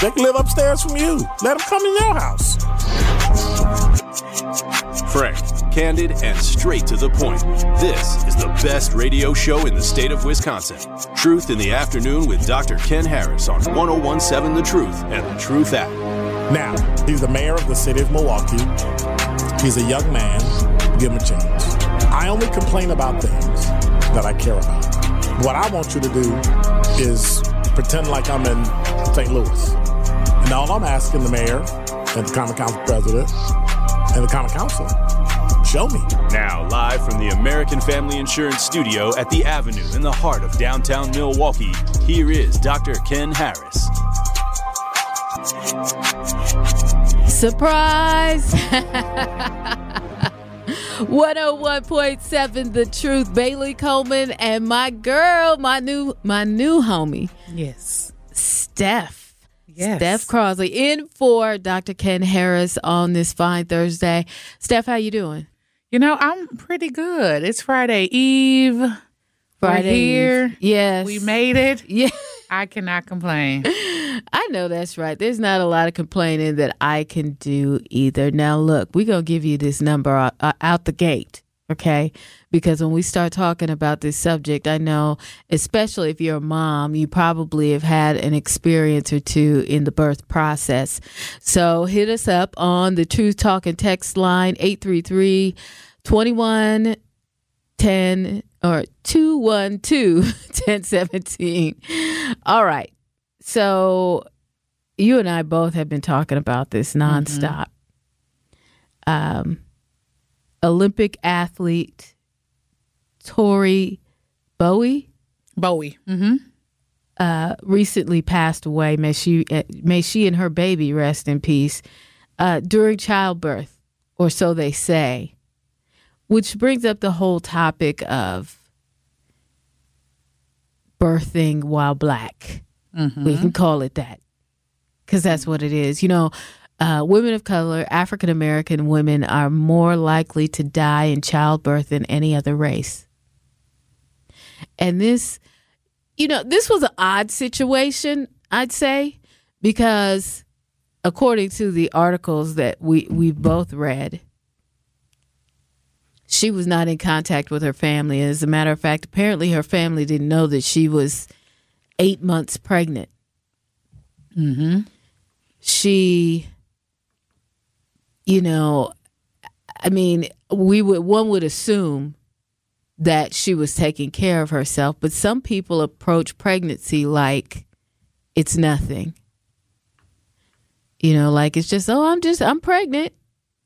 they can live upstairs from you. Let them come in your house. Frank, candid, and straight to the point. This is the best radio show in the state of Wisconsin. Truth in the Afternoon with Dr. Ken Harris on 1017 The Truth and The Truth app. Now, he's the mayor of the city of Milwaukee. He's a young man. Give him a chance. I only complain about things that I care about. What I want you to do is pretend like I'm in St. Louis. And all I'm asking the mayor and the Common Council president and the Common Council, show me. Now, live from the American Family Insurance Studio at the Avenue in the heart of downtown Milwaukee, here is Dr. Ken Harris. Surprise! 101.7 The Truth. Bailey Coleman and my girl, my new my new homie, Yes. Steph. Yes. Steph Crosley in for Dr. Ken Harris on this fine Thursday. Steph, how you doing? You know, I'm pretty good. It's Friday Eve. We're here. Eve. Yes. We made it. Yeah. I cannot complain. I know that's right. There's not a lot of complaining that I can do either. Now, look, we're going to give you this number out, uh, out the gate, okay? Because when we start talking about this subject, I know, especially if you're a mom, you probably have had an experience or two in the birth process. So hit us up on the Truth Talk and text line 833 21 10 or 212 1017. All right. So you and I both have been talking about this nonstop. Um, Olympic athlete Tori Bowie Bowie. Mm-hmm. uh, recently passed away. May she uh, may she and her baby rest in peace uh, during childbirth, or so they say. Which brings up the whole topic of birthing while black. We can call it that because that's what it is. You know, uh, women of color, African American women, are more likely to die in childbirth than any other race. And this, you know, this was an odd situation, I'd say, because according to the articles that we we both read, she was not in contact with her family. As a matter of fact, apparently her family didn't know that she was eight months pregnant. Mm-hmm. She, you know, I mean, we would one would assume that she was taking care of herself, but some people approach pregnancy like it's nothing. You know, like it's just, oh, I'm just, I'm pregnant.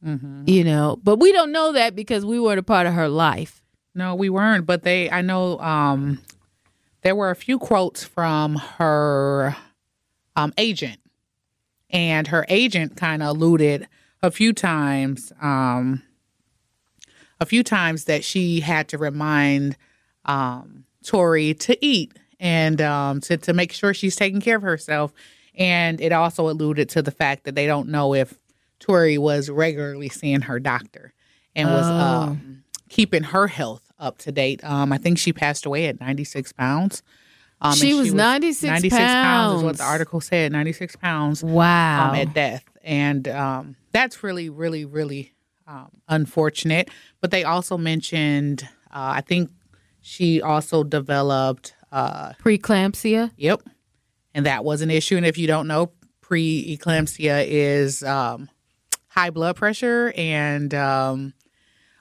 You know, but we don't know that because we weren't a part of her life. No, we weren't, but they I know um there were a few quotes from her um agent. And her agent kind of alluded a few times um a few times that she had to remind um Tori to eat and um to to make sure she's taking care of herself. And it also alluded to the fact that they don't know if Tori was regularly seeing her doctor and was um, keeping her health up to date. Um, I think she passed away at 96 pounds. Um, and She was 96 96 pounds is what the article said. 96 pounds Wow. um, at death. And um, that's really, really, really um, unfortunate. But they also mentioned, uh, I think she also developed, uh, Preeclampsia. yep, and that was an issue. And if you don't know, preeclampsia is um, high blood pressure and um,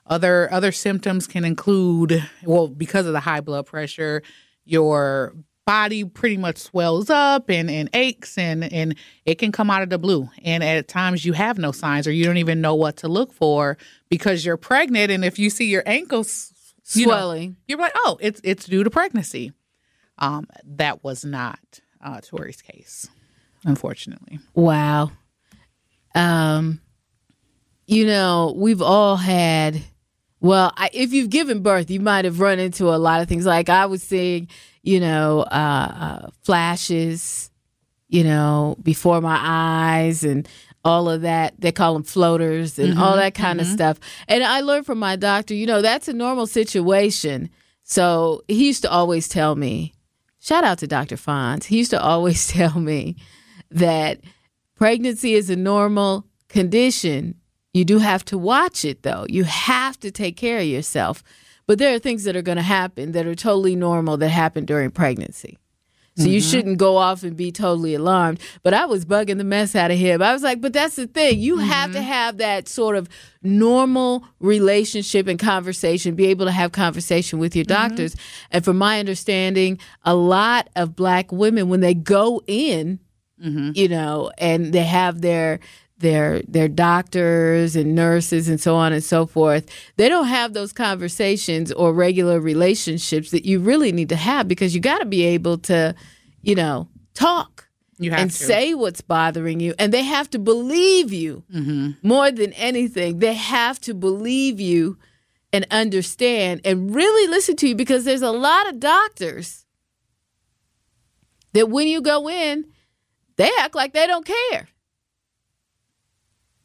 other other symptoms can include well because of the high blood pressure, your body pretty much swells up and, and aches and and it can come out of the blue and at times you have no signs or you don't even know what to look for because you're pregnant and if you see your ankles you know, Swelling. you're like oh it's it's due to pregnancy um that was not uh tori's case unfortunately Wow. Um, you know, we've all had. Well, I, if you've given birth, you might have run into a lot of things. Like I was seeing, you know, uh, uh, flashes, you know, before my eyes and all of that. They call them floaters and all that kind of stuff. And I learned from my doctor, you know, that's a normal situation. So he used to always tell me, shout out to Dr. Fonz. He used to always tell me that pregnancy is a normal condition. You do have to watch it though. You have to take care of yourself. But there are things that are going to happen that are totally normal that happen during pregnancy. So you mm-hmm. shouldn't go off and be totally alarmed. But I was bugging the mess out of him. I was like, but that's the thing. You have to mm-hmm. have that sort of normal relationship and conversation, be able to have conversation with your mm-hmm. doctors. And from my understanding, a lot of black women, when they go in, you know, and they have their their their doctors and nurses and so on and so forth. They don't have those conversations or regular relationships that you really need to have because you got to be able to, you know, talk you have and to say what's bothering you and they have to believe you mm-hmm. more than anything. They have to believe you and understand and really listen to you because there's a lot of doctors that when you go in, they act like they don't care.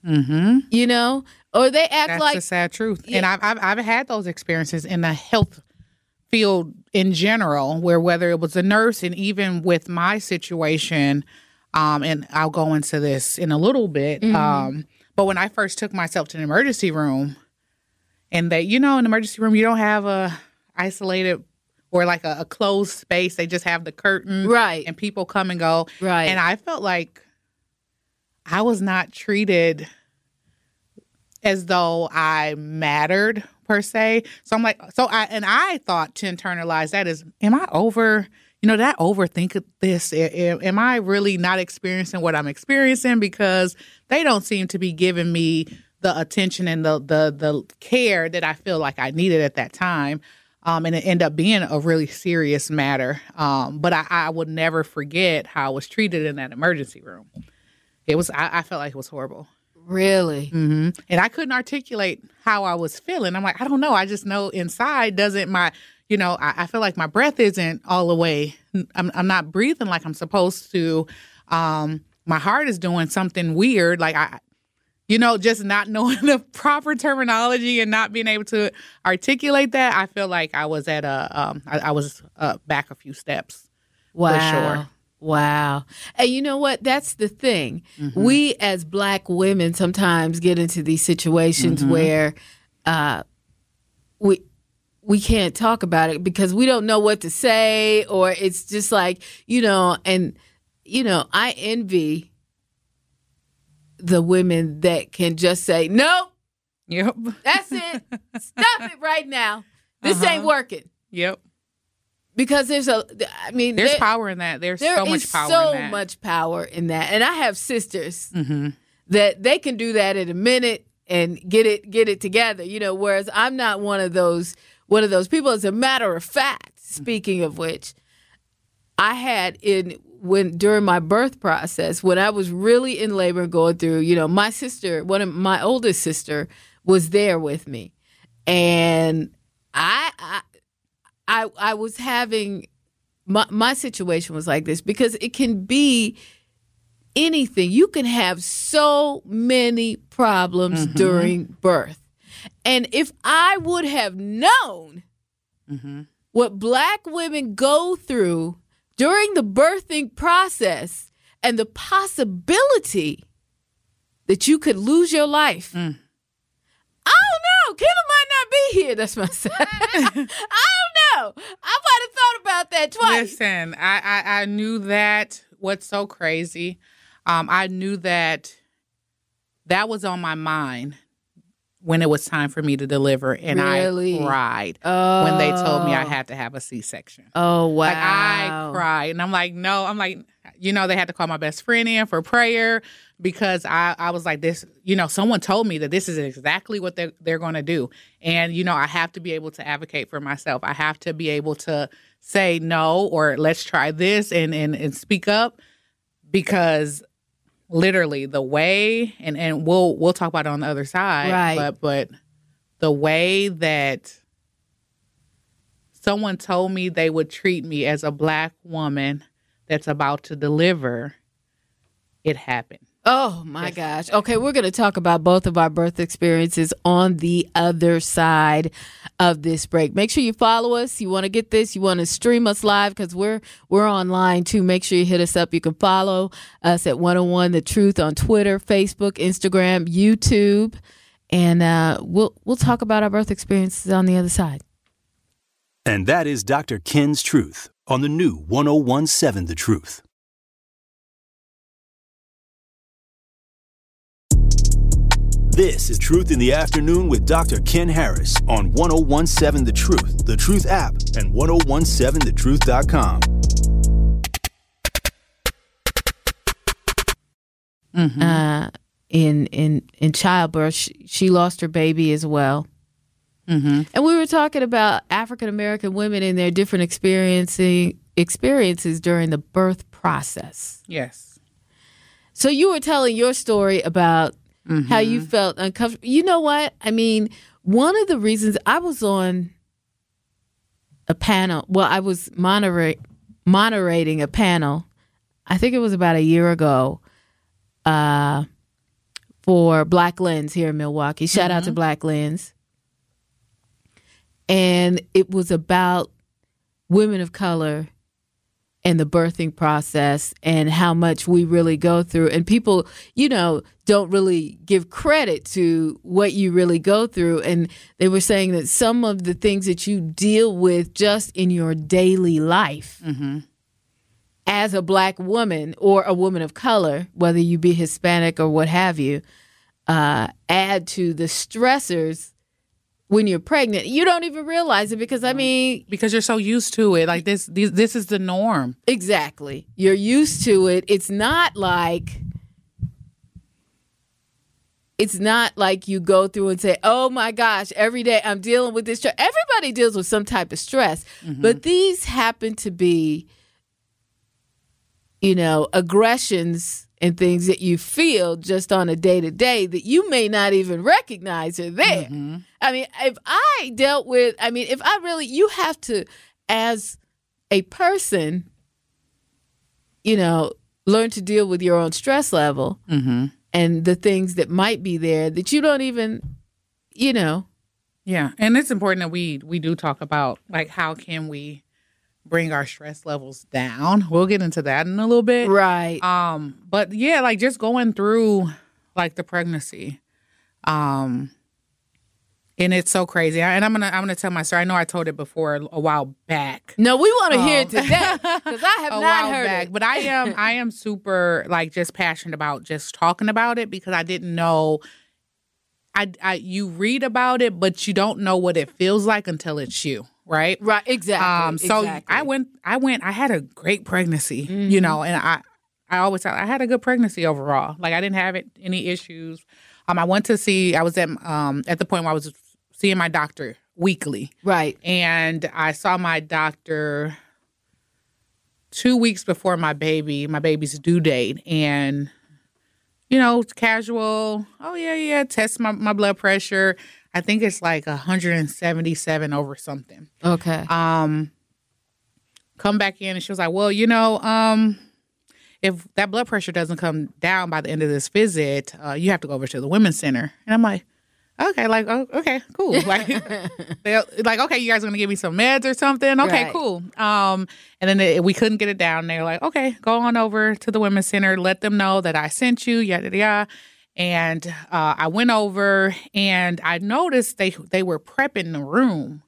Mm-hmm. You know, or they act like That's like the sad truth. Yeah. And I've, I've I've had those experiences in the health field in general, where whether it was a nurse and even with my situation, um, and I'll go into this in a little bit. Mm-hmm. Um, but when I first took myself to an emergency room, and that you know, in emergency room, you don't have a isolated or like a, a closed space. They just have the curtain, Right. And people come and go, Right. And I felt like I was not treated as though I mattered per se. So I'm like, so I and I thought to internalize that is, am I over? You know, that overthink this? Am I really not experiencing what I'm experiencing because they don't seem to be giving me the attention and the the the care that I feel like I needed at that time. Um, and it ended up being a really serious matter. Um, but I, I would never forget how I was treated in that emergency room. It was I, I felt like it was horrible really. hmm and I couldn't articulate how I was feeling. I'm like, I don't know. I just know inside doesn't my, you know, I, I feel like my breath isn't all the way. I'm, I'm not breathing like I'm supposed to. Um, my heart is doing something weird. Like I, you know, just not knowing the proper terminology and not being able to articulate that. I feel like I was at a, um, I, I was uh, back a few steps. Wow. sure. Wow. And you know what? That's the thing. Mm-hmm. We as black women sometimes get into these situations Mm-hmm. where uh we we can't talk about it because we don't know what to say or it's just like, you know, and you know, I envy the women that can just say, "No, Yep. that's it. Stop it right now. This ain't Uh-huh. working." Yep. Because there's a I mean, There's there- power in that. There's there so is much power so in that. much power in that, and I have sisters Mm-hmm. that they can do that in a minute and get it get it together. You know, whereas I'm not one of those one of those people. As a matter of fact, speaking of which, I had in when during my birth process when I was really in labor going through. You know, my sister, one of my oldest sister, was there with me, and I I I, I was having my my situation was like this because it can be anything. You can have so many problems mm-hmm. during birth. And if I would have known mm-hmm. what black women go through during the birthing process and the possibility that you could lose your life. Mm. I don't know. Kayla might not be here. That's my son. I know. I might have thought about that twice. Listen, I, I I knew that. What's so crazy? Um, I knew that that was on my mind when it was time for me to deliver, and Really? I cried Oh. when they told me I oh. had to have a C section. Oh wow. Like I cried, and I'm like, no, I'm like, you know, they had to call my best friend in for prayer because I, I was like, this, you know, someone told me that this is exactly what they're they're going to do, and you know, I have to be able to advocate for myself. I have to be able to say no or let's try this and and and speak up because literally the way and and we'll we'll talk about it on the other side, Right. But but the way that someone told me they would treat me as a black woman that's about to deliver, it happened. Oh my gosh. Okay, we're going to talk about both of our birth experiences on the other side of this break. Make sure you follow us. You want to get this, you want to stream us live cuz we're we're online too. Make sure you hit us up. You can follow us at 101 The Truth on Twitter, Facebook, Instagram, YouTube, and uh we'll we'll talk about our birth experiences on the other side. And that is Dr. Ken's Truth on the new 1017 The Truth. This is Truth in the Afternoon with Dr. Ken Harris on 1017 The Truth, The Truth app, and 1017thetruth.com. Uh in in in childbirth, she, she lost her baby as well. Mm-hmm. And we were talking about African American women and their different experiencing experiences during the birth process. Yes. So you were telling your story about how you felt uncomfortable. You know what? I mean, one of the reasons I was on a panel, well, I was moderate, moderating a panel. I think it was about a year ago uh, for Black Lens here in Milwaukee. Shout out to Black Lens. And it was about women of color and the birthing process and how much we really go through. And people, you know, don't really give credit to what you really go through. And they were saying that some of the things that you deal with just in your daily life as a black woman or a woman of color, whether you be Hispanic or what have you, uh, add to the stressors when you're pregnant. You don't even realize it because, I mean, Because you're so used to it. Like this this, this is the norm. Exactly. You're used to it. It's not like it's not like you go through and say, "Oh my gosh, every day I'm dealing with this stress." Everybody deals with some type of stress, mm-hmm. but these happen to be you know, aggressions and things that you feel just on a day to day that you may not even recognize are there. Mm-hmm. I mean, if I dealt with, I mean, if I really, you have to, as a person, you know, learn to deal with your own stress level mm-hmm. and the things that might be there that you don't even, you know, Yeah, and it's important that we we do talk about like how can we bring our stress levels down. We'll get into that in a little bit. right. Um, but yeah, like just going through like the pregnancy. Um and it's so crazy. And I'm gonna I'm gonna tell my story. I know I told it before a while back. no, we want to hear it today because I have not heard back, it. but I am I am super like just passionate about just talking about it because I didn't know I I you read about it but you don't know what it feels like until it's you, right? Right, exactly. Um so exactly. I went I went I had a great pregnancy, you know, and I I always tell I had a good pregnancy overall. Like I didn't have it, any issues. Um I went to see I was at um at the point where I was seeing my doctor weekly right. and I saw my doctor two weeks before my baby, my baby's due date, and you know, casual. Oh yeah, yeah. Test my my blood pressure. I think it's like 177 over something. Okay. Um, come back in, and she was like, "Well, you know, um." If that blood pressure doesn't come down by the end of this visit, uh, you have to go over to the women's center. And I'm like, okay, like, oh, okay, cool. Like, like, okay, you guys are gonna give me some meds or something. Okay, Right. cool. Um, and then we couldn't get it down. They're like, okay, go on over to the women's center. Let them know that I sent you. Yada yada. And uh, I went over and I noticed they they were prepping the room,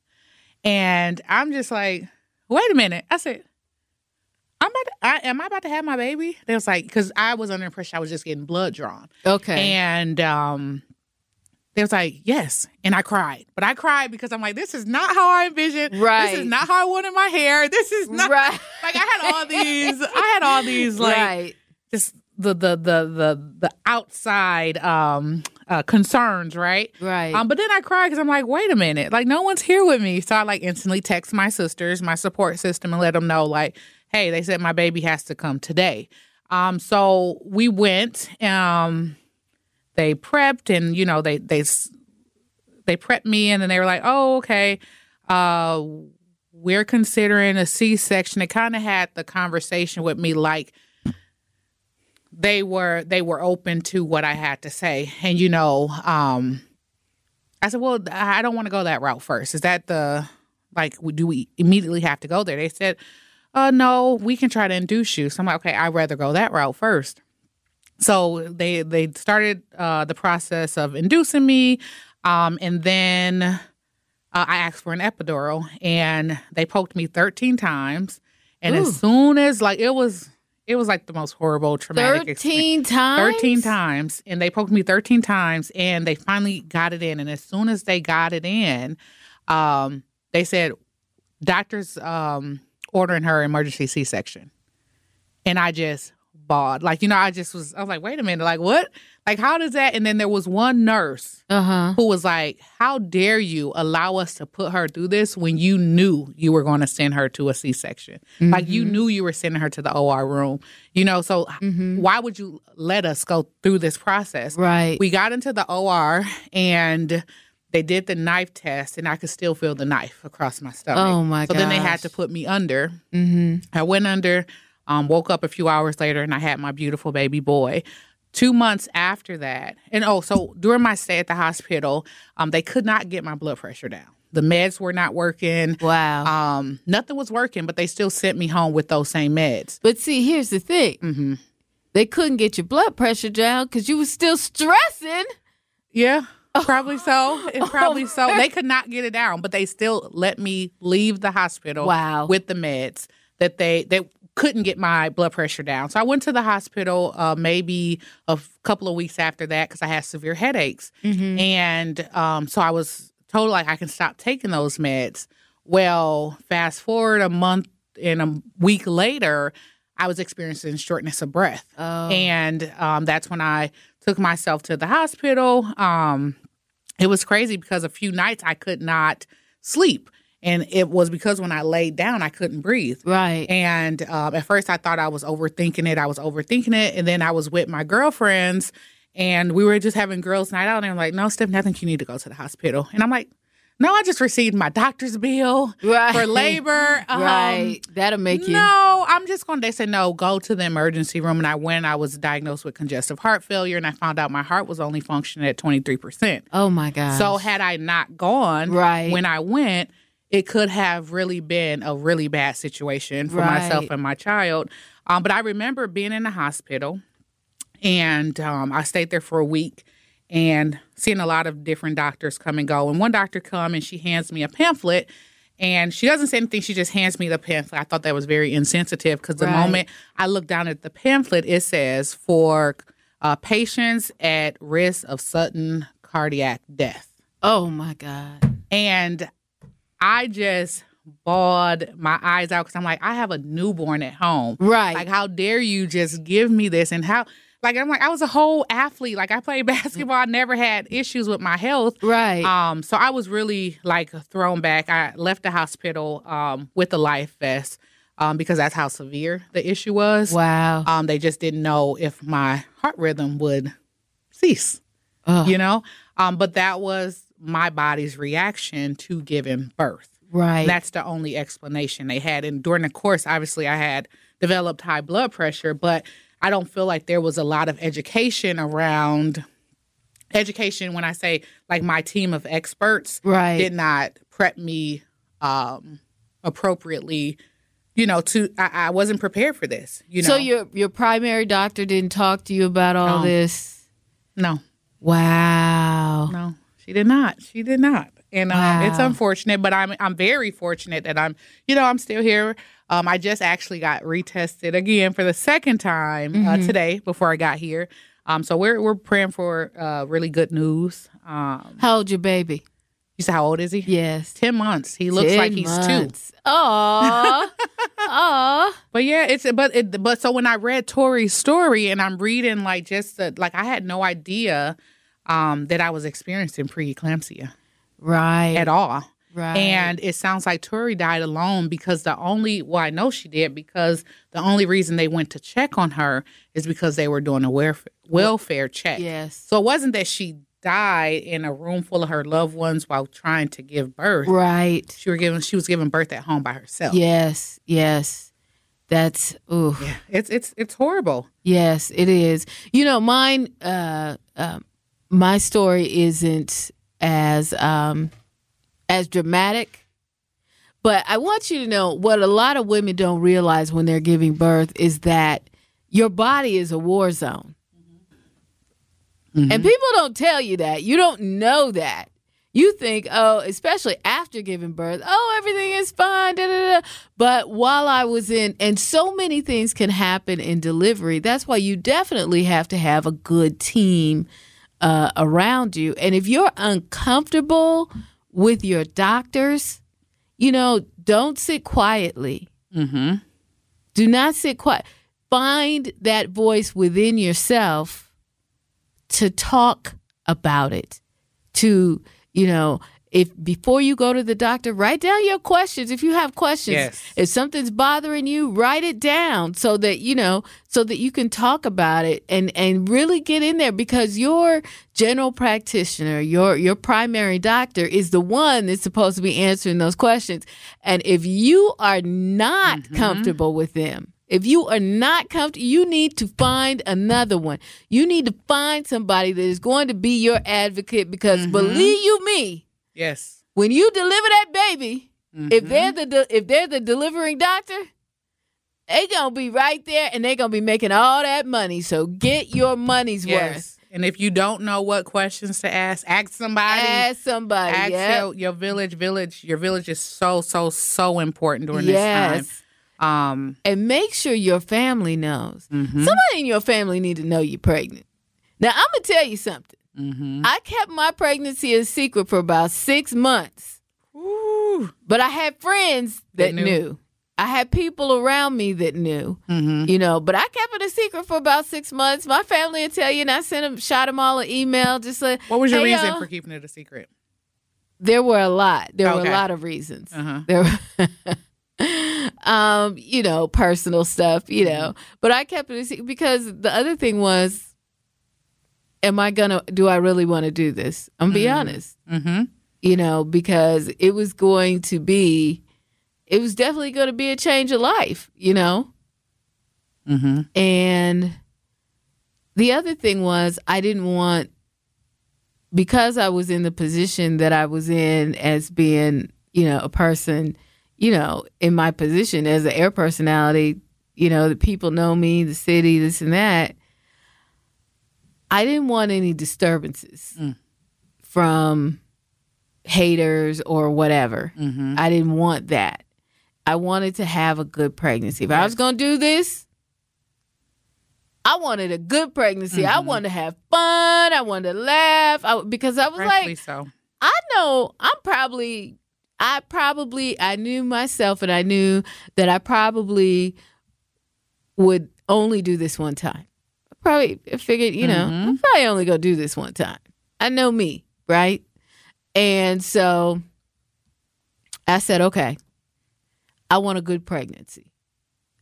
and I'm just like, wait a minute. I said. I'm about to, I, am I about to have my baby? They was like, because I was under impression I was just getting blood drawn. Okay. And um, they was like, yes. And I cried. But I cried because I'm like, this is not how I envisioned. Right. This is not how I wanted my hair. This is not Right. like I had all these I had all these like right. just the the the the the outside um uh concerns, right? Right. Um, but then I cried because I'm like, wait a minute, like no one's here with me. So I like instantly text my sisters, my support system, and let them know, like, hey, they said my baby has to come today. Um, so we went. Um, they prepped, and you know, they they they prepped me, and then they were like, oh, okay, uh, we're considering a C-section. They kind of had the conversation with me, like they were they were open to what I had to say, and you know, um, I said, well, I don't want to go that route first. Is that the like? Do we immediately have to go there? They said, uh, no, we can try to induce you. So I'm like, okay, I'd rather go that route first. So they they started uh, the process of inducing me, um, and then uh, I asked for an epidural, and they poked me 13 times. And Ooh. as soon as like it was, it was like the most horrible traumatic experience. 13 times? 13 times and they poked me 13 times and they finally got it in. And as soon as they got it in um they said doctors um ordering her emergency c-section. And i just bawled. Like you know i just was i was like wait a minute. Like what like how does that and then there was one nurse Uh-huh. who was like how dare you allow us to put her through this when you knew you were going to send her to a c-section like you knew you were sending her to the or room you know so why would you let us go through this process Right. we got into the or and they did the knife test and i could still feel the knife across my stomach Oh, my so then they had to put me under mm-hmm. I went under, um, woke up a few hours later, and I had my beautiful baby boy. Two months after that, and oh, so during my stay at the hospital, um, they could not get my blood pressure down. The meds were not working. Wow. Um, nothing was working, but they still sent me home with those same meds. but see, here's the thing. hmm They couldn't get your blood pressure down because you were still stressing. Yeah, probably so. It probably Oh, so. They could not get it down, but they still let me leave the hospital. Wow. with the meds that they they couldn't get my blood pressure down. So I went to the hospital uh, maybe a f- couple of weeks after that because I had severe headaches, Mm-hmm. and um, so I was told like I can stop taking those meds. Well, fast forward a month and a week later, I was experiencing shortness of breath. Oh. And um, that's when I took myself to the hospital. Um, it was crazy because a few nights I could not sleep. And it was because when I laid down, I couldn't breathe. Right. And um, at first, I thought I was overthinking it. I was overthinking it. And then I was with my girlfriends and we were just having girls' night out. And I'm like, no, Steph, I think you need to go to the hospital. And I'm like, no, I just received my doctor's bill Right. for labor. Um, right. That'll make you. no, I'm just going to, they said, no, go to the emergency room. And I went, I was diagnosed with congestive heart failure, and I found out my heart was only functioning at 23%. Oh my God. So, had I not gone Right. when I went, it could have really been a really bad situation for myself and my child. Um, but I remember being in the hospital, and um, I stayed there for a week and seeing a lot of different doctors come and go. And one doctor come and she hands me a pamphlet. And she doesn't say anything. She just hands me the pamphlet. I thought that was very insensitive because the Right. moment I look down at the pamphlet, it says for uh, patients at risk of sudden cardiac death. oh my God. And I just bawled my eyes out because I'm like, I have a newborn at home. Right. Like, how dare you just give me this? And how, like, I'm like, I was a whole athlete. Like, I played basketball. I never had issues with my health. right. Um, so I was really like thrown back. I left the hospital um, with a life vest um, because that's how severe the issue was. wow. Um, they just didn't know if my heart rhythm would cease Ugh. you know um but that was my body's reaction to giving birth right. that's the only explanation they had and during the course obviously i had developed high blood pressure but i don't feel like there was a lot of education around education when i say like my team of experts Right. did not prep me um appropriately you know to i, I wasn't prepared for this you know So your your primary doctor didn't talk to you about all No. this? no Wow. No, she did not. She did not. And um, it's unfortunate, but I'm I'm very fortunate that I'm you know I'm still here. Um, I just actually got retested again for the second time uh, Mm-hmm. today before I got here. Um, so we're we're praying for uh, really good news. Um, How old your baby? you said how old is he? Yes. ten months. He looks like he's two. Aw. Aw. But yeah, it's but it, but so when I read Tori's story and I'm reading like just the, like I had no idea um, that I was experiencing preeclampsia Right. at all. Right. And it sounds like Tori died alone because the only, well, I know she did because the only reason they went to check on her is because they were doing a welfare, welfare check. Yes. So it wasn't that she died in a room full of her loved ones while trying to give birth. Right. She were giving, she was giving birth at home by herself. Yes. Yes. That's ooh. Yeah. It's, it's, it's horrible. Yes, it is. You know, mine. Uh, uh, my story isn't as um, as dramatic, but I want you to know what a lot of women don't realize when they're giving birth is that your body is a war zone, and people don't tell you that. You don't know that. You think, oh, especially after giving birth, oh, everything is fine. Da, da, da. But while I was in, and so many things can happen in delivery. That's why you definitely have to have a good team uh, around you. And if you're uncomfortable with your doctors, you know, don't sit quietly. Mm-hmm. Do not sit quiet. Find that voice within yourself to talk about it. To, you know, if before you go to the doctor, write down your questions. If you have questions, Yes. if something's bothering you, write it down so that, you know, so that you can talk about it and, and really get in there because your general practitioner, your, your primary doctor is the one that's supposed to be answering those questions. And if you are not mm-hmm. comfortable with them, if you are not comfortable, you need to find another one. You need to find somebody that is going to be your advocate because mm-hmm. believe you me, Yes. when you deliver that baby, if they're the de- if they're the delivering doctor, they gonna be right there and they gonna be making all that money. So get your money's worth. And if you don't know what questions to ask, ask somebody. Ask somebody. Ask yep. your, your village. Village. Your village is so so so important during yes. this time. Um. and make sure your family knows. mhm. Somebody in your family need to know you're pregnant. Now I'm gonna tell you something. Mhm. I kept my pregnancy a secret for about six months, Ooh. but I had friends that That knew. knew. I had people around me that knew. Mhm. you know. But I kept it a secret for about six months. My family would tell you, and I sent them, shot them all an email, just like, What was your "Hey, reason y'all." for keeping it a secret? There were a lot. There were a lot of reasons. Uh-huh. There, were, um, you know, personal stuff, you know. But I kept it a secret because the other thing was, am I gonna? Do I really want to do this? I'm gonna be honest. Mm-hmm. you know, because it was going to be, it was definitely going to be a change of life, you know? Mm-hmm. And the other thing was, I didn't want, because I was in the position that I was in as being, you know, a person, you know, in my position as an air personality, you know, the people know me, the city, this and that. I didn't want any disturbances from haters or whatever. Mm-hmm. I didn't want that. I wanted to have a good pregnancy. If I was going to do this, I wanted a good pregnancy. I Mm-hmm. wanted to have fun. I wanted to laugh. I, because I was Rightfully like, so. I know I'm probably, I probably, I knew myself and I knew that I probably would only do this one time. Probably figured, you know, I'm probably only going to do this one time. I know me, right? And so I said, okay, I want a good pregnancy.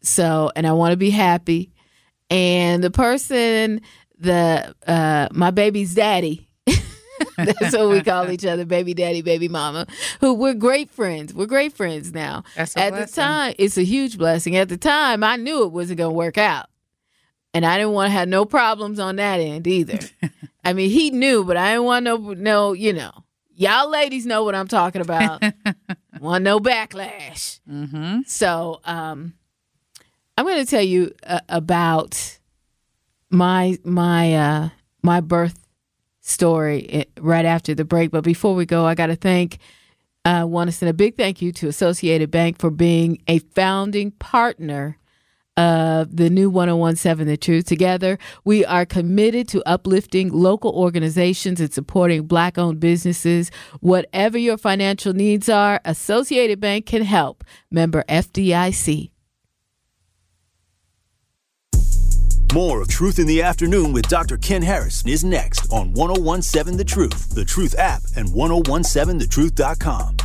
So, and I want to be happy. And the person, the, uh, my baby's daddy, that's what we call each other, baby daddy, baby mama, who we're great friends. We're great friends now. At blessing. the time, it's a huge blessing. At the time, I knew it wasn't going to work out. And I didn't want to have no problems on that end either. I mean, he knew, but I didn't want no, no, you know, y'all ladies know what I'm talking about. want no backlash. Mm-hmm. So, um, I'm going to tell you uh, about my my uh, my birth story eh, right after the break. But before we go, I got to thank. I want to send a big thank you to Associated Bank for being a founding partner of the new 1017 The Truth. Together, we are committed to uplifting local organizations and supporting black owned businesses. Whatever your financial needs are, Associated Bank can help. Member FDIC. More of Truth in the Afternoon with Dr. Ken Harris is next on 1017 The Truth, The Truth app, and 1017thetruth.com.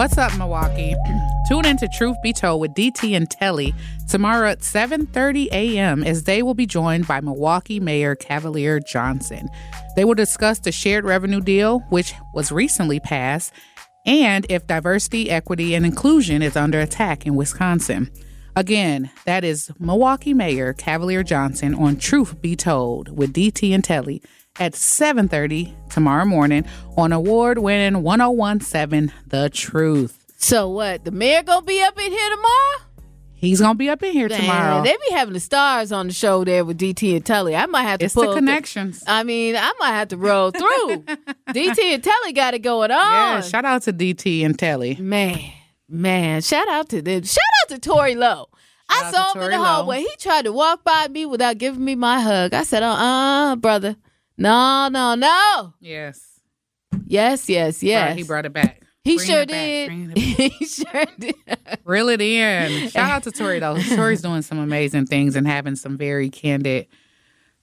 What's up, Milwaukee? Tune in to Truth Be Told with DT and Telly tomorrow at 7:30 a.m. as they will be joined by Milwaukee Mayor Cavalier Johnson. They will discuss the shared revenue deal, which was recently passed, and if diversity, equity, and inclusion is under attack in Wisconsin. Again, that is Milwaukee Mayor Cavalier Johnson on Truth Be Told with DT and Telly at 7:30 tomorrow morning on award-winning 1017 The Truth. So what? The mayor gonna be up in here tomorrow? He's gonna be up in here Damn, tomorrow. They be having the stars on the show there with DT and Telly. I might have to It's pull the connections. I mean, I might have to roll through. DT and Telly got it going on. Yeah, shout out to DT and Telly. Man, man, shout out to them. Shout out to Tory Lowe. I saw him in the Lowe. hallway. He tried to walk by me without giving me my hug. I said, uh uh brother. No, no, no. Yes. Yes, yes, yes. Right, he brought it back. He Bring sure did. bring it back. he sure did. Reel it in. Shout out to Tory though. Tory's doing some amazing things and having some very candid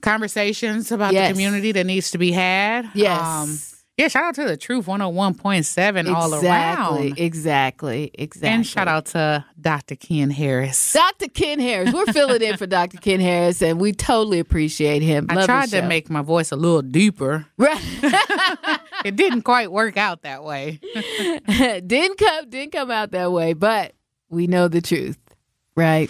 conversations about Yes. the community that needs to be had. Um, Yes. Yeah, shout out to the Truth 101.7 all exactly, around. exactly, exactly. Exactly. And shout out to Dr. Ken Harris. Dr. Ken Harris. We're filling in for Dr. Ken Harris, and we totally appreciate him. I Love tried to make my voice a little deeper. Right. It didn't quite work out that way. didn't come didn't come out that way, but we know the truth, right?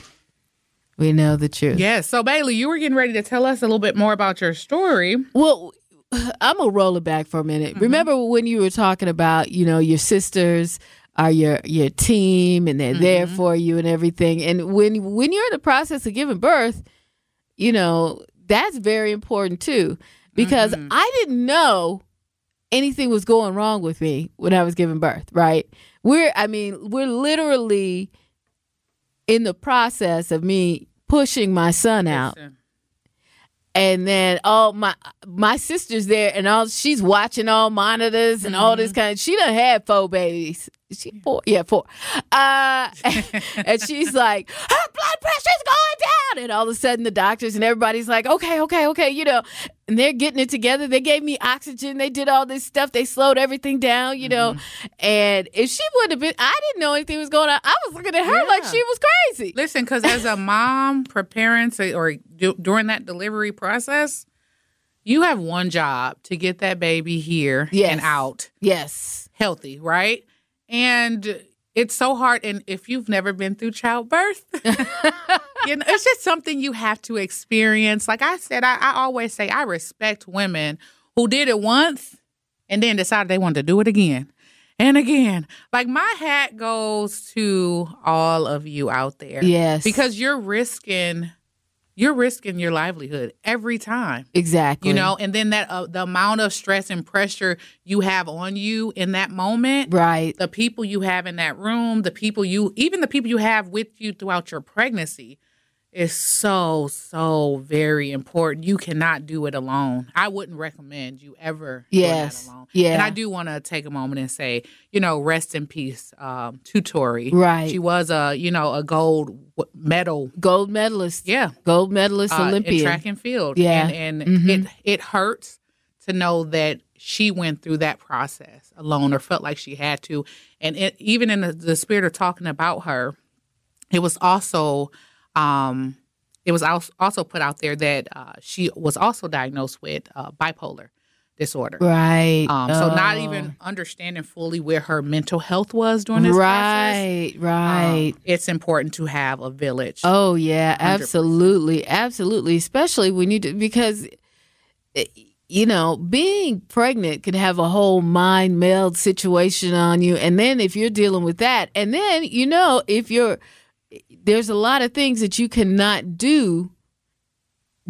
We know the truth. Yes. So Bailey, you were getting ready to tell us a little bit more about your story. Well, I'm gonna roll it back for a minute. Mm-hmm. Remember when you were talking about, you know, your sisters are your your team and they're there Mm-hmm. for you and everything. And when when you're in the process of giving birth, you know, that's very important too. Because Mm-hmm. I didn't know anything was going wrong with me when I was giving birth, right? We're I mean, we're literally in the process of me pushing my son out. And then all my my sister's there and all she's watching all monitors and all Mm-hmm. this kind of she done had four babies she four? Yeah four. Uh and she's like her blood pressure's going down. And all of a sudden the doctors and everybody's like okay okay okay you know and they're getting it together. They gave me oxygen. They did all this stuff. They slowed everything down you know. Mm-hmm. and if she would have been i didn't know anything was going on. I was looking at her like she was crazy. Listen, because as a mom preparing to, or du- during that delivery process, you have one job to get that baby here Yes. and out. Yes. Healthy, right? And it's so hard. And if you've never been through childbirth, you know, it's just something you have to experience. Like I said, I, I always say I respect women who did it once and then decided they wanted to do it again and again. Like my hat goes to all of you out there. yes Because you're risking you're risking your livelihood every time. exactly You know, and then that uh, the amount of stress and pressure you have on you in that moment, right the people you have in that room, the people you even the people you have with you throughout your pregnancy is so so very important. You cannot do it alone. I wouldn't recommend you ever Yes. doing that alone. Yeah. And I do want to take a moment and say, you know, rest in peace um to Tori. Right. She was a, you know, a gold medal gold medalist. yeah Gold medalist uh, in Olympian. track and field. Yeah. and, and Mhm. it it hurts to know that she went through that process alone, or felt like she had to. And it, even in the, the spirit of talking about her, it was also um, it was also put out there that uh, she was also diagnosed with uh, bipolar disorder. Right. Um, so not even Oh. understanding fully where her mental health was during this Right, process. right. um, it's important to have a village. Oh yeah, 100%. absolutely, absolutely. Especially when you do because eh, you know being pregnant can have a whole mind meld situation on you, and then if you're dealing with that, and then you know if you're there's a lot of things that you cannot do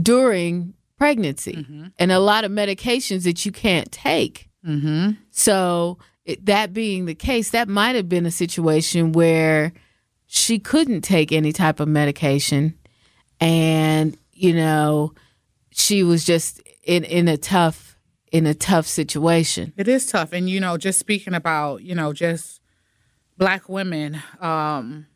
during pregnancy, and a lot of medications that you can't take. Mm-hmm. So it, that being the case, that might have been a situation where she couldn't take any type of medication, and you know, she was just in in a tough in a tough situation. It is tough. And, you know, just speaking about, you know, just black women um,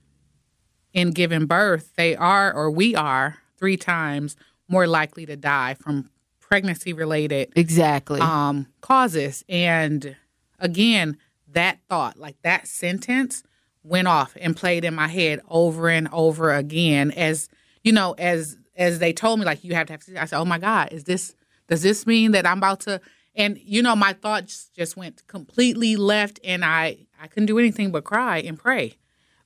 in giving birth, they are, or we are, three times more likely to die from pregnancy related Exactly. um, causes. And again, that thought, like that sentence, went off and played in my head over and over again. As you know, as as they told me, like you have to have. I said, "Oh my God, is this? Does this mean that I'm about to?" And you know, my thoughts just went completely left, and I I couldn't do anything but cry and pray.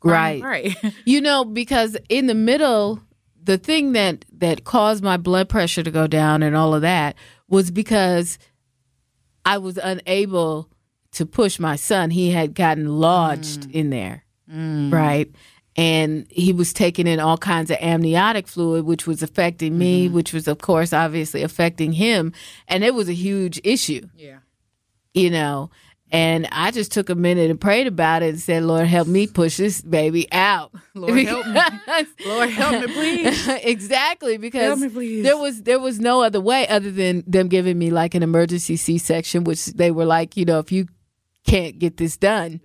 Cry and Right. You know, because in the middle, the thing that that caused my blood pressure to go down and all of that was because I was unable to push my son. He had gotten lodged mm. in there, mm. right? And he was taking in all kinds of amniotic fluid, which was affecting me, mm-hmm. which was, of course, obviously affecting him. And it was a huge issue yeah. you know. And I just took a minute and prayed about it and said, Lord, help me push this baby out. Lord, help me. Lord, help me, please. exactly, because me, please. there was there was no other way other than them giving me like an emergency C section, which they were like, you know, if you can't get this done,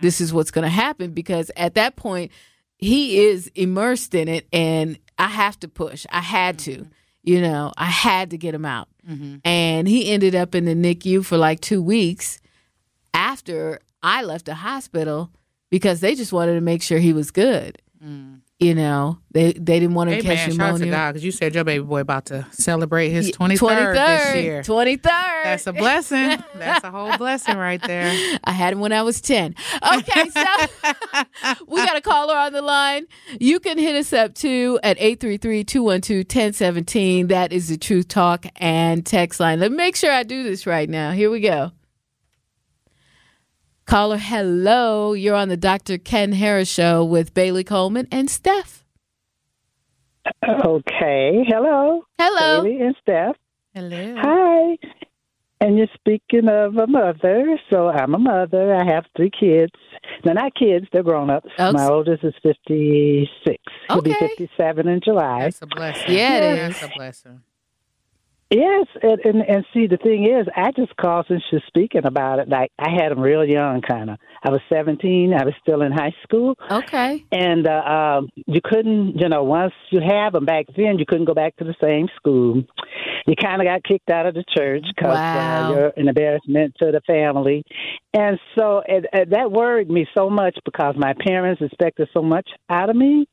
this is what's going to happen. Because at that point, he is immersed in it, and I have to push. I had to, mm-hmm. you know, I had to get him out, mm-hmm. and he ended up in the NICU for like two weeks after I left the hospital because they just wanted to make sure he was good. Mm. You know, they they didn't want to catch man, shout out to pneumonia. God because you said your baby boy about to celebrate his twenty third this year. Twenty third. That's a blessing. That's a whole blessing right there. I had him when I was 10. Okay, so we got a caller on the line. You can hit us up too at 833-212-1017. That is the Truth Talk and text line. Let me make sure I do this right now. Here we go. Caller, hello. You're on the Dr. Ken Harris show with Bailey Coleman and Steph. Okay. Hello, Hello. Bailey and Steph. Hello. Hi. And you're speaking of a mother, so I'm a mother. I have three kids. They're not kids; they're grown ups. Okay. My oldest is 56. He'll be Okay. 57 in July. That's a blessing. Yeah, it That's is. a blessing. Yes, and, and and see the thing is, I just called since you're speaking about it. Like I had them real young, kind of. I was 17. I was still in high school, Okay. and uh, um, you couldn't, you know, once you have them back then, you couldn't go back to the same school. You kind of got kicked out of the church because Wow. uh, you're an embarrassment to the family, and so it, it, that worried me so much because my parents expected so much out of me.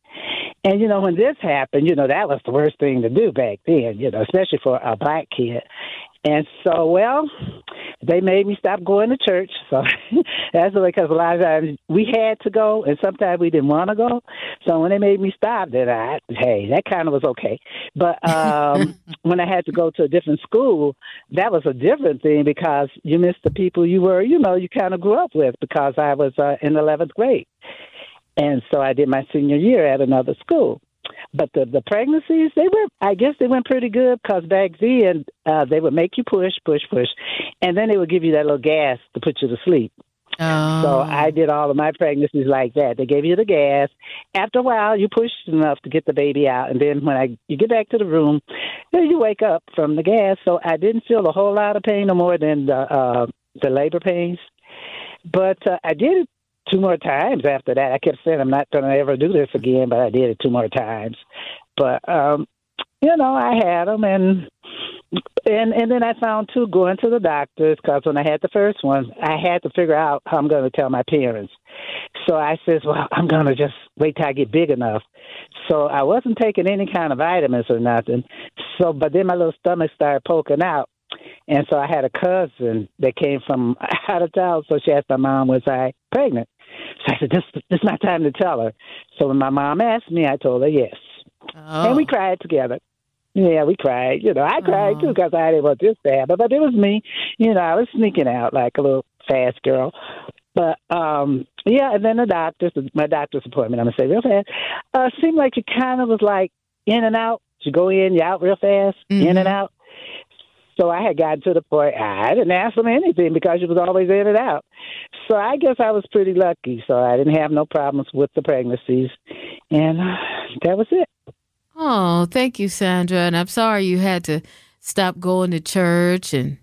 And you know, when this happened, you know, that was the worst thing to do back then, you know, especially for a black kid. And so, well, they made me stop going to church. So that's the way, because a lot of times we had to go, and sometimes we didn't want to go. So when they made me stop, then I, hey, that kind of was okay. But um, when I had to go to a different school, that was a different thing because you missed the people you were, you know, you kind of grew up with because I was uh, in 11th grade. And so I did my senior year at another school. But the the pregnancies, they were, I guess, they went pretty good because back then uh, they would make you push, push, push, and then they would give you that little gas to put you to sleep. Oh. So I did all of my pregnancies like that. They gave you the gas. After a while, you pushed enough to get the baby out, and then when I you get back to the room, then you wake up from the gas. So I didn't feel a whole lot of pain no more than the uh, the labor pains. But uh, I did it two more times after that. I kept saying I'm not going to ever do this again, but I did it two more times. But um, you know, I had them, and and and then I found too going to the doctors because when I had the first one, I had to figure out how I'm going to tell my parents. So I says, well, I'm going to just wait till I get big enough. So I wasn't taking any kind of vitamins or nothing. So, but then my little stomach started poking out. And so I had a cousin that came from out of town. So she asked my mom, was I pregnant? So I said, this, this is my time to tell her. So when my mom asked me, I told her yes. Oh. And we cried together. Yeah, we cried. You know, I cried too because I didn't want this to happen. But it was me. You know, I was sneaking out like a little fast girl. But um yeah, and then the doctor's my doctor's appointment. I'm gonna say real fast. Uh, seemed like you kind of was like in and out. You go in, you out real fast, in and out. So I had gotten to the point I didn't ask them anything because she was always in and out. So I guess I was pretty lucky. So I didn't have no problems with the pregnancies, and uh, that was it. Oh, thank you, Sandra. And I'm sorry you had to stop going to church and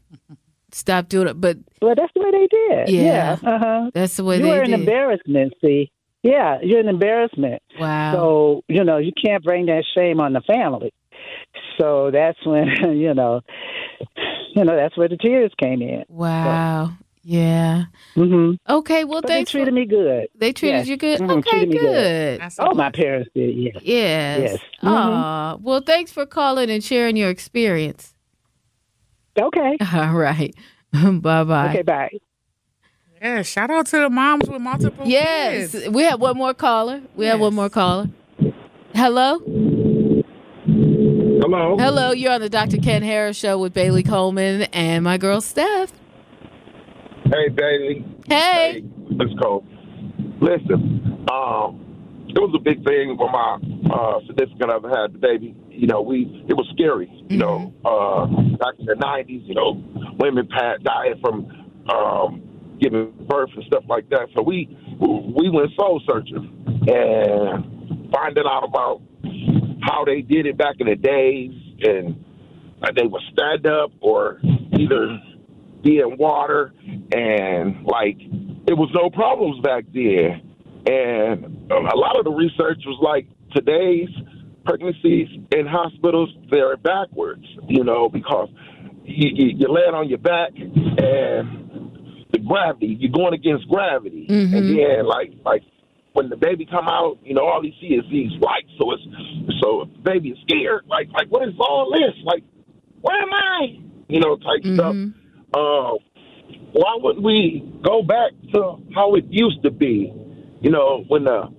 stop doing it, but Well, that's the way they did. Yeah. Uh huh. that's the way You they were an did. embarrassment. See. Yeah, you're an embarrassment. wow. So, you know, you can't bring that shame on the family. So that's when, you know, you know, that's where the tears came in. wow. Yeah. hmm Okay. Well, they thanks. treated for, me good. They treated Yes. you good. Mhm, Okay. good. Good. Oh, my parents did, yeah. Yes. Yes. Mhm. Well, thanks for calling and sharing your experience. Okay. All right. bye bye. Okay, bye. Yeah, shout out to the moms with multiple Yes. kids. We have one more caller. We have one more caller. Hello. Hello. Hello. You're on the Dr. Ken Harris show with Bailey Coleman and my girl Steph. Hey, Bailey. Hey. It's Cole. Listen, um, it was a big thing when my uh, significant other had the baby. You know, we it was scary. You know, uh, back in the '90s, you know, women pa- died from um, giving birth and stuff like that. So we we went soul searching and finding out about how they did it back in the days, and uh, they would stand up or either be in water, and like it was no problems back then. And a lot of the research was like today's pregnancies in hospitals they're backwards, you know, because you, you, you're laying on your back and the gravity you're going against gravity, and then like like when the baby come out, you know, all he see is these lights. So it's so if the baby is scared, like like what is all this? Like where am I? You know, type stuff. Uh, why wouldn't we go back to how it used to be? You know, when the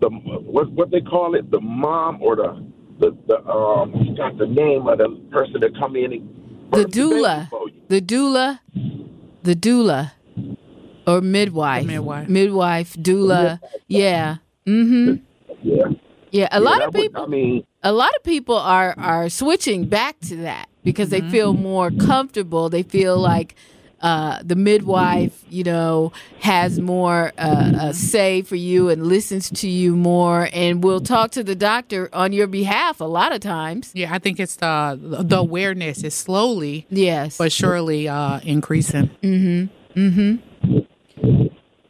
the what what they call it, the mom or the the, the um I forgot the name of the person that come in and The doula. you. The doula. The doula. Or midwife. The midwife. Midwife, doula. Yeah. Mm-hmm. Yeah, Yeah. A Yeah, lot that of would- people I mean, a lot of people are are switching back to that because they feel more comfortable. They feel like uh, the midwife, you know, has more uh, uh, say for you and listens to you more, and will talk to the doctor on your behalf a lot of times. Yeah, I think it's the the awareness is slowly Yes, but surely uh, increasing.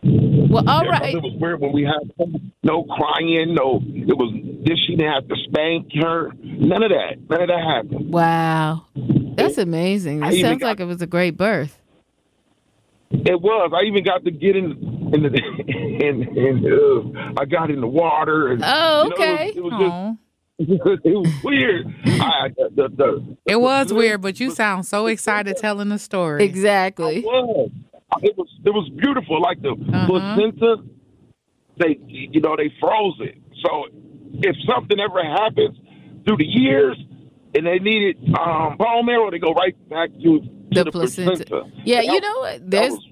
Well, all yeah, 'cause right. It was weird when we had no crying, no. It was this. She didn't have to spank her. None of that. None of that happened. Wow, that's amazing. I That even sounds got- like it was a great birth. It was. I even got to get in in the in, in uh, I got in the water. And, Oh, you know, okay. it was, Aw. it was just it was weird. I, the, the, It was weird, but you sound so excited telling the story. Exactly. Was. It was it was beautiful. Like the Uh-huh. placenta, they you know they froze it. So if something ever happens through the years and they needed um, bone marrow, they go right back to, to The the, placenta. placenta. Yeah, That you know There's was-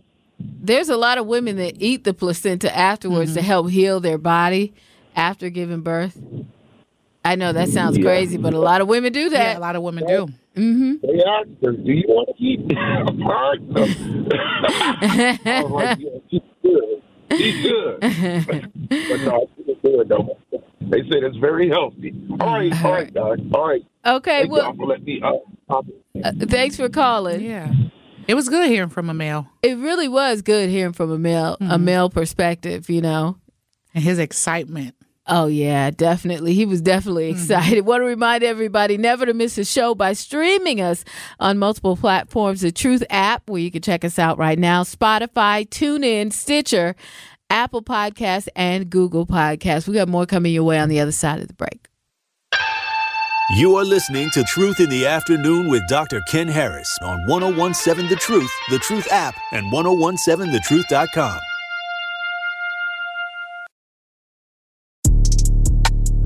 there's a lot of women that eat the placenta afterwards to help heal their body after giving birth. I know that sounds Yeah. crazy, but a lot of women do Yeah, a lot of women do. Hmm They asked her, "Do you want to eat?" Apart? I was like, "Yeah, she's good. She's good." but no, she's good though. They said it's very healthy. All right, all right, guys. All right. Okay, Thank well, y'all for letting me uh, uh, thanks for calling. Yeah. It was good hearing from a male It really was good hearing from a male a male perspective. You know, and his excitement. Oh yeah, definitely. He was definitely Mm-hmm. excited. Want to remind everybody never to miss a show by streaming us on multiple platforms. The Truth app, where you can check us out right now. Spotify, TuneIn, Stitcher, Apple Podcasts, and Google Podcasts. We got more coming your way on the other side of the break. You are listening to Truth in the Afternoon with Dr. Ken Harris on 1017 The Truth, The Truth app, and 1017thetruth.com.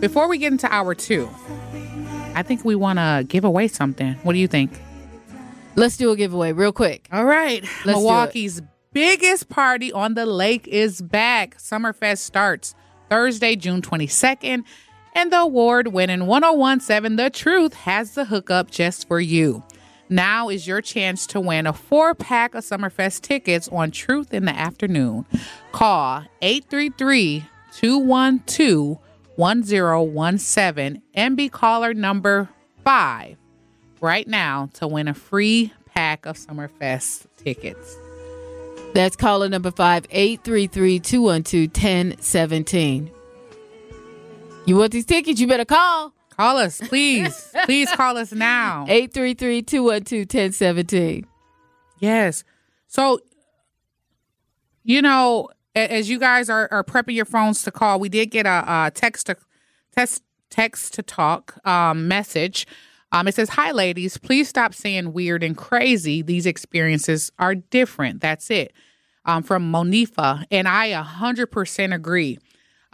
Before we get into hour two, I think we want to give away something. What do you think? Let's do a giveaway real quick. All right. Let's. Milwaukee's biggest party on the lake is back. Summerfest starts Thursday, June 22nd, and the award winning 1017 The Truth has the hookup just for you. Now is your chance to win a four pack of Summerfest tickets on Truth in the Afternoon. Call 833 212 1017 and be caller number five right now to win a free pack of Summerfest tickets. That's caller number five, 833-212-1017. You want these tickets? You better call. Call us, please. please call us now. 833-212-1017. Yes. So, you know, as you guys are, are prepping your phones to call, we did get a, a text to text text to talk um, message. Um, it says, "Hi, ladies. Please stop saying weird and crazy. These experiences are different. That's it." Um, from Monifa, and I a hundred percent agree.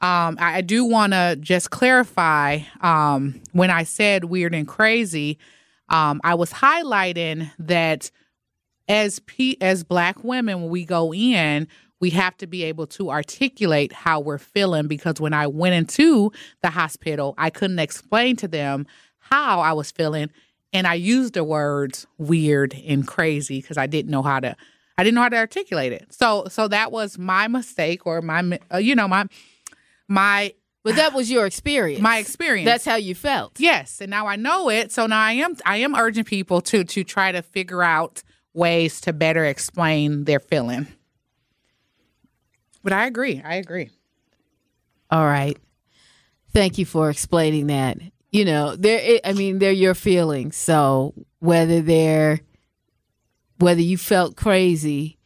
Um, I, I do want to just clarify um, when I said weird and crazy, um, I was highlighting that as P- as black women when we go in we have to be able to articulate how we're feeling because when I went into the hospital I couldn't explain to them how I was feeling and I used the words weird and crazy because I didn't know how to I didn't know how to articulate it. So so that was my mistake or my uh, you know my my But that was your experience. my experience. That's how you felt. Yes, and now I know it. So now I am I am urging people to to try to figure out ways to better explain their feeling. But I agree. I agree. All right. Thank you for explaining that. You know, they're I mean, they're your feelings. So whether they're whether you felt crazy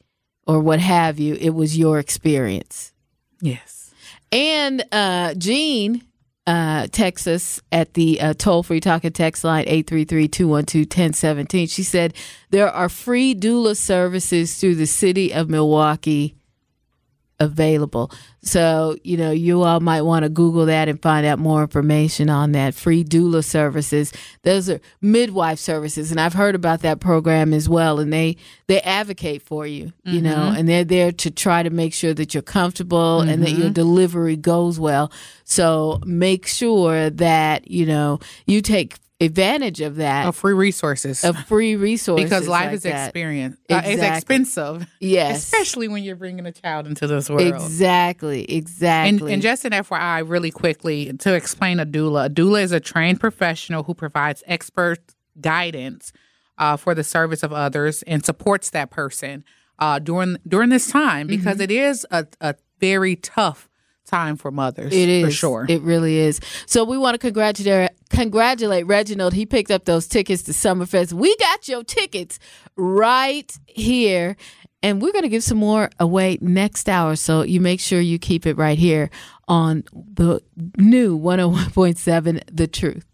or what have you, it was your experience. Yes. And uh Jean uh texts us at the uh, toll-free talking text line 833-212-1017. She said there are free doula services through the city of Milwaukee available. So, you know, you all might want to Google that and find out more information on that. Free doula services. Those are midwife services. And I've heard about that program as well. And they, they advocate for you, you know, mm-hmm. and they're there to try to make sure that you're comfortable and that your mm-hmm. delivery goes well. So make sure that, you know, you take advantage of that, Of free resources. of free resources. because life like is that. experience. Uh, it's expensive. Yes. Especially when you're bringing a child into this world. Exactly. Exactly. and just an FYI, really quickly, to explain a doula, a doula is a trained professional who provides expert guidance uh, for the service of others and supports that person uh, during during this time Mm-hmm. because it is a, a very tough time for mothers. It is for sure. It really is. So we want to congratulate congratulate Reginald. He picked up those tickets to Summerfest. We got your tickets right here. And we're going to give some more away next hour. So you make sure you keep it right here on the new 101.7 The Truth.